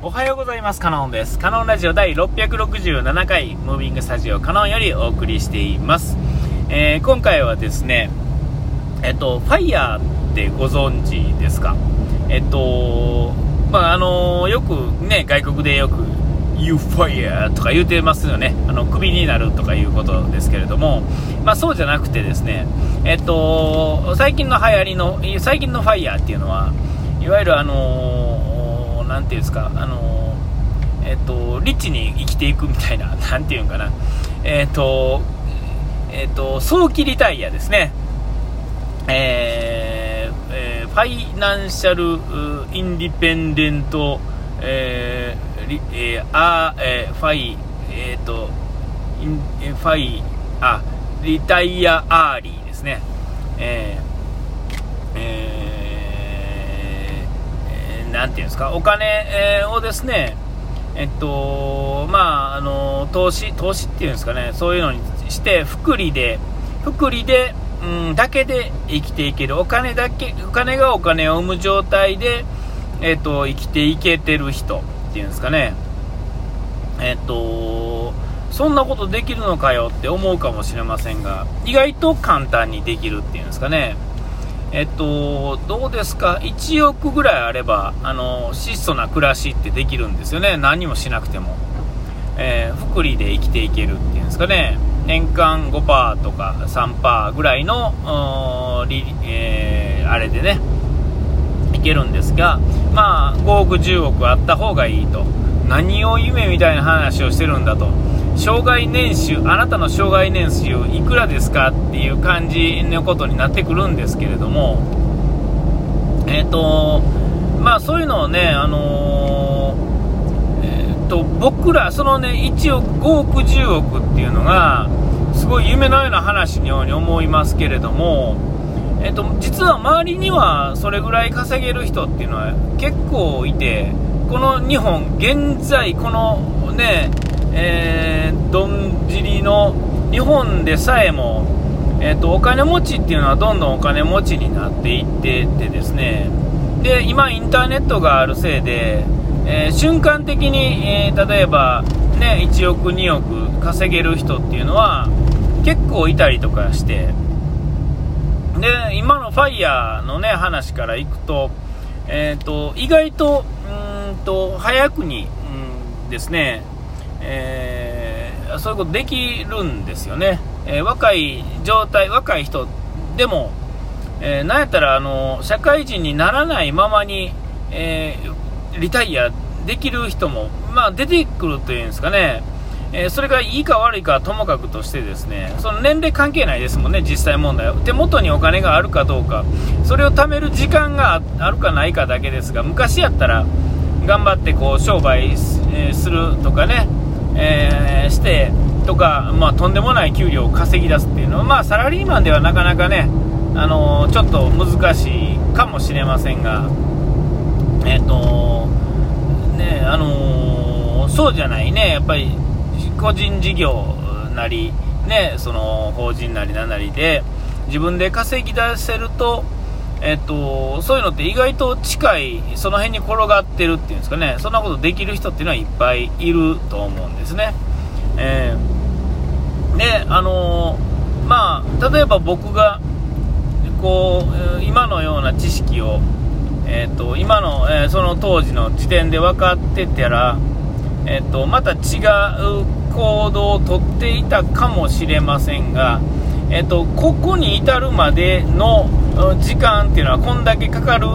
おはようございます。カノンです。カノンラジオ第667回、ムービングスタジオカノンよりお送りしています。えー、今回はですね、えっと、ファイヤーってご存知ですか？えっと、まあ、あのよくね、外国でよく、You fire とか言うてますよね。あの、クビになるとかいうことですけれども、まあ、そうじゃなくてですね、えっと、最近の流行りの、最近のファイヤーっていうのは、いわゆるあの何ていうんですか、あのえっ、と、リッチに生きていくみたいな、何ていうんかな、えっ、と、えっ、と、早期リタイアですね。えーえー、 Financial Independent、えーえー、あえー、ファイ、えっ、と、インファイ、あ、 Retire Early ですね。えーえーなんていうんですか、お金、えをですね、えっと、まあ、あの、投資、投資っていうんですかね、そういうのにして、福利で、福利で、うん、だけで生きていける。お金だけ、お金がお金を生む状態で、えっと、生きていけてる人っていうんですかね？えっと、そんなことできるのかよって思うかもしれませんが、意外と簡単にできるっていうんですかね？えっと、どうですか、1億ぐらいあれば、あの質素な暮らしってできるんですよね、何もしなくても、えー、福利で生きていけるっていうんですかね、年間5%とか3%ぐらいの、えー、あれでね、いけるんですが、まあ、5億、10億あった方がいいと、何を夢みたいな話をしてるんだと。障害年収、あなたの障害年収いくらですかっていう感じのことになってくるんですけれども、えっ、ー、と、まあそういうのをね、あのー、えー、と、僕ら、そのね、1億、5億、10億っていうのが、すごい夢のような話のように思いますけれども、えっ、と、実は周りにはそれぐらい稼げる人っていうのは結構いて、この日本、現在、このね、えー、どんじりの日本でさえも、えーと、お金持ちっていうのはどんどんお金持ちになっていっててですね。で今、インターネットがあるせいで、えー、瞬間的に、えー、例えば、ね、1億、2億稼げる人っていうのは結構いたりとかして。で今の FIRE の、ね、話からいくと,、えーと、意外とうんと早くに、うん、ですねえー、そういうことできるんですよね、えー、若い状態、若い人でも、えー、なんやったらあの社会人にならないままに、えリタイアできる人も、まあ、出てくるというんですかね、えそれがいいか悪いかはともかくとしてですねその年齢関係ないですもんね、実際問題手元にお金があるかどうか。それを貯める時間があるかないかだけですが昔やったら頑張ってこう商売するとかね。えー、してとか、まあ、とんでもない給料を稼ぎ出すっていうのは、まあ、サラリーマンではなかなかね、あのー、ちょっと難しいかもしれませんが、えっ、ー、とねあの、そうじゃないね、やっぱり個人事業なり、ね、その法人なりなんなりで自分で稼ぎ出せると、えっと、そういうのって意外と近い、その辺に転がってるっていうんですかね、そんなことできる人っていうのはいっぱいいると思うんですね。えー、で、あのー、まあ、例えば僕が、こう、今のような知識を、えっと、今の、えー、その当時の時点で分かってたら、えっと、また違う行動をとっていたかもしれませんが、えっと、ここに至るまでの時間っていうのはこんだけかかる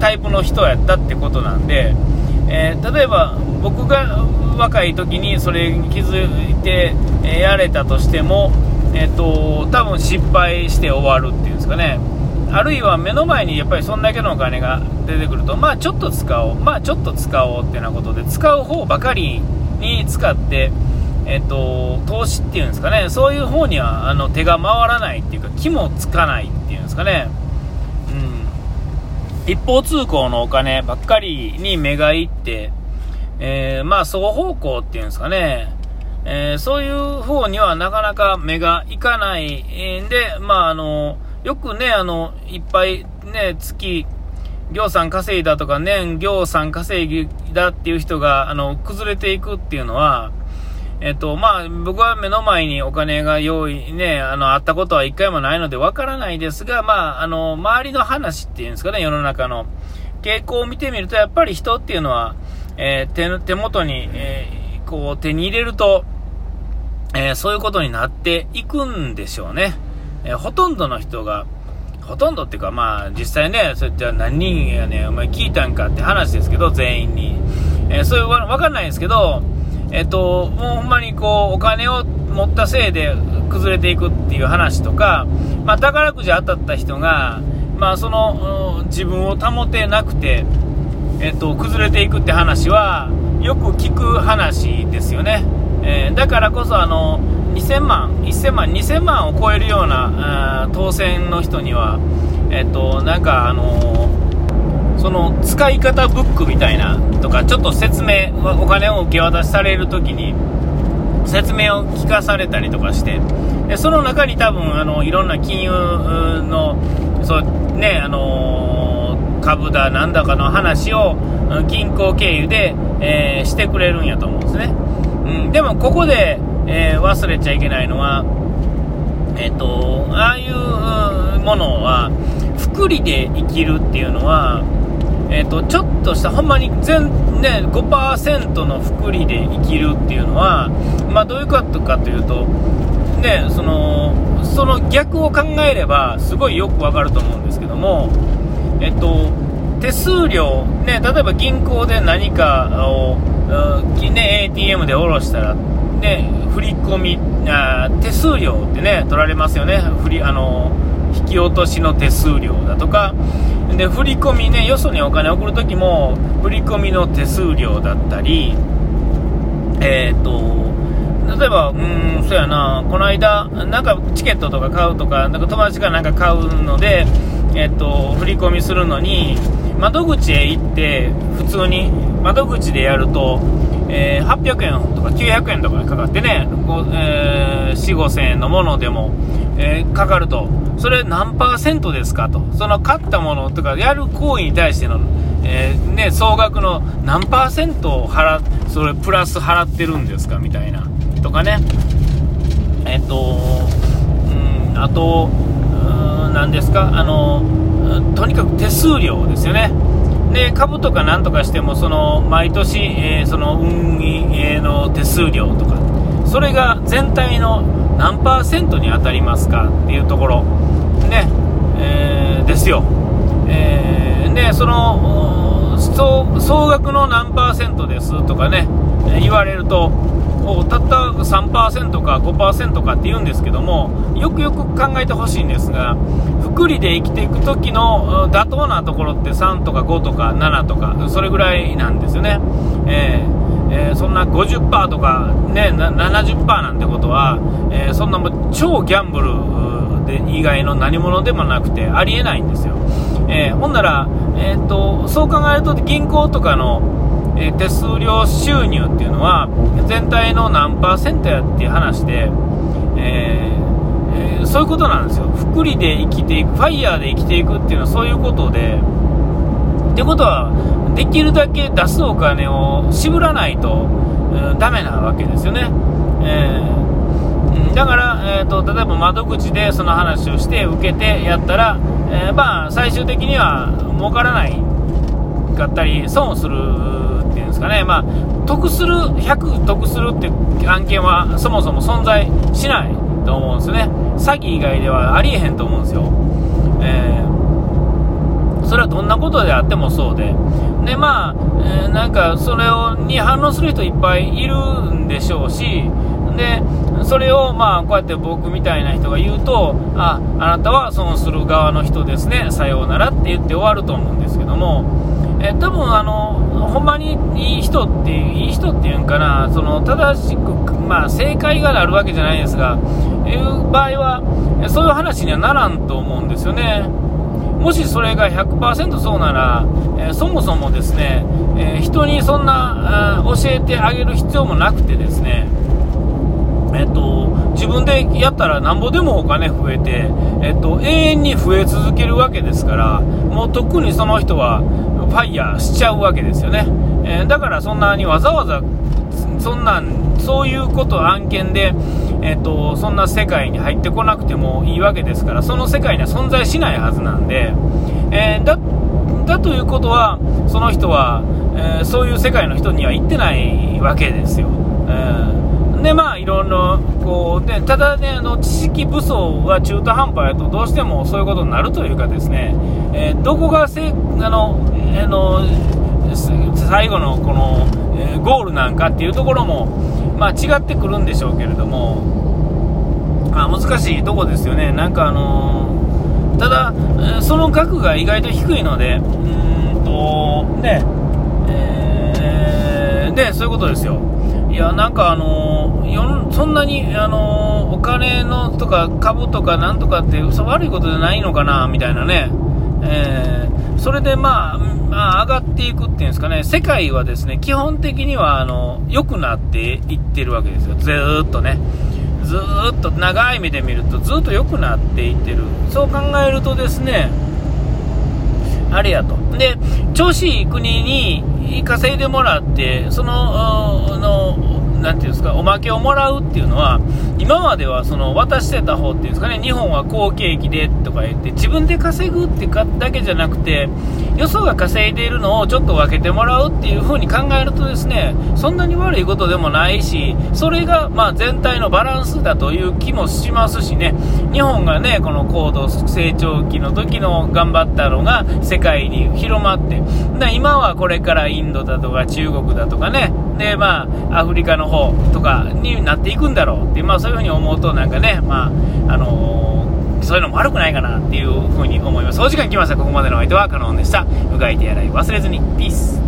タイプの人やったってことなんで、えー、例えば僕が若い時にそれに気づいて、やれたとしても、えーと、多分失敗して終わるっていうんですかね。あるいは目の前にやっぱりそんだけのお金が出てくるとまあちょっと使おうまあちょっと使おうっていうようなことで使う方ばかりに使ってえっと、投資っていうんですかね、そういう方にはあの手が回らないっていうか、気もつかないっていうんですかね、うん、一方通行のお金ばっかりに目がいって、えー、まあ、双方向っていうんですかね、えー、そういう方にはなかなか目がいかないんで、まあ、あの、よくね、あの、いっぱいね、月、行さん稼いだとか、年行さん稼ぎだっていう人が、あの、崩れていくっていうのは、えっと、まあ、僕は目の前にお金が用意、ね、あの、あったことは一回もないのでわからないですが、まあ、あの、周りの話っていうんですかね、世の中の傾向を見てみると、やっぱり人っていうのは、えー、手手元に、えー、こう、手に入れると、えー、そういうことになっていくんでしょうね。えほとんどの人が、ほとんどっていうか、まあ、実際ね、それじゃあ何人やね、お前聞いたんかって話ですけど、全員に。えー、そういうわ、わかんないですけど、えっと、もうほんまにこう、お金を持ったせいで崩れていくっていう話とか、まあ、宝くじ当たった人が、まあ、その、自分を保てなくて、えっと、崩れていくって話は、よく聞く話ですよね。えー、だからこそ、あの、2000万、1000万、2000万を超えるような当選の人には、えっと、なんか、あのー、その使い方ブックみたいなとか、ちょっと説明、お金を受け渡しされるときに、説明を聞かされたりとかして、でその中に多分、あの、いろんな金融の、そう、ね、あのー、株だなんだかの話を銀行経由で、えー、してくれるんやと思うんですね。うん、でもここで、えー、忘れちゃいけないのは、えっ、ー、と、ああいうものは、福利で生きるっていうのは、え、ー、と、ちょっとした、ほんまに全、ね、5%の福利で生きるっていうのは、まあ、どういうことかというと、ね、その、その逆を考えれば、すごいよくわかると思うんですけども、えっと、手数料、ね、例えば銀行で何かを、ね、ATM で下ろしたら、ね、振り込みあ手数料ってね取られますよね。振りあの引き落としの手数料だとかで振り込みねよそにお金送るときも振り込みの手数料だったりえっ、ー、と例えば、うん、そうやな、この間、なんかチケットとか買うとか、なんか友達がなんか買うので、えっと、振り込みするのに、窓口へ行って、普通に窓口でやると、えー、800円とか900円とかかかってね、えー、4、5000円のものでも、えー、かかると、それ何パーセントですかと、その買ったものとか、やる行為に対しての、えー、ね、総額の何パーセントを払それプラス払ってるんですかみたいな、とかね、えっ、と、うん、あと、何ですか、あの、とにかく手数料ですよね。で株とかなんとかしてもその毎年、えー、その運営の手数料とか。それが全体の何パーセントに当たりますかっていうところ。ね、えー、ですよ、えー、でその総額の何パーセントですとかね。言われるとたった3%か5%かって言うんですけどもよくよく考えてほしいんですが福利で生きていく時の妥当なところって3とか5とか7とかそれぐらいなんですよね、50%とか、ね、70%なんてことは、えー、そんなも超ギャンブルで以外の何者でもなくてありえないんですよ、えー、ほんなら、えーとそう考えると銀行とかのえー、手数料収入っていうのは全体の何パーセントやっていう話で、えーえー、そういうことなんですよ。福利で生きていくファイヤーで生きていくっていうのはそういうことでってことはできるだけ出すお金を渋らないと、ダメなわけですよね、えー、だから、えーと、例えば窓口でその話をして受けてやったら、えー、まあ、最終的には儲からないかったり損をするっていうんですかね、まあ、得する、100得するって案件はそもそも存在しないと思うんですよね。詐欺以外ではありえへんと思うんですよ。えー、それはどんなことであってもそうで。で、まあ、えー、なんか、それを、に反応する人いっぱいいるんでしょうし、で、それを、まあ、こうやって僕みたいな人が言うと、あ、あなたは損する側の人ですね、さようならって言って終わると思うんですけども、え多分あの、ほんまにいい人っていい人っていうんかな、その正しく、まあ、正解がなるわけじゃないですが、いう場合は、そういう話にはならんと思うんですよね。もしそれが100%そうなら、えー、そもそもですね、えー、人にそんな教えてあげる必要もなくてですね、えっと、自分でやったらなんぼでもお金増えて、えっと、永遠に増え続けるわけですから、もう特にその人はファイヤーしちゃうわけですよね。えー、だからそんなにわざわざ、そんなん、そういうこと案件で、えっと、そんな世界に入ってこなくてもいいわけですから、その世界には存在しないはずなんで、えー、だ、だということは、その人は、えー、そういう世界の人には行ってないわけですよ。えー、で、まあ、いろいろ、こう、で、ただね、あの、知識武装が中途半端やと、どうしてもそういうことになるというかですね、えー、どこがせ、あの、あの、最後のこの、ゴールなんかっていうところも、まあ、違ってくるんでしょうけれども、あ難しいとこですよね。なんかあのただ、その額が意外と低いので、うーんと、ね、えー、で、そういうことですよ。いや、なんかあのー、そんなに、あのー、お金のとか株とかなんとかって悪いことじゃないのかな、みたいなね。えー、それでまあ、まあ、上がっていくっていうんですかね、世界はですね、基本的には、あの、良くなっていってるわけですよ。ずっとね。ずっと長い目で見るとずっと良くなっていってる。そう考えるとですね、あれやと。で、調子いい国に稼いでもらって、その、の、なんていうんですか、おまけをもらうっていうのは、今まではその渡してた方っていうんですかね、日本は好景気でとか言って、自分で稼ぐってかだけじゃなくて、よそが稼いでいるのをちょっと分けてもらうっていう風に考えるとですね、そんなに悪いことでもないし、それがまあ全体のバランスだという気もしますしね、日本がね、この高度成長期の時の頑張ったのが世界に広まって、今はこれからインドだとか中国だとかね、で、まあ、アフリカの方とかになっていくんだろうって、まあ、そういうふうに思うと、なんかね、まあ、あのー、そういうのも悪くないかなっていうふうに思います。お時間来ました。ここまでのお相手はカノンでした。うがい手洗い忘れずに。ピース。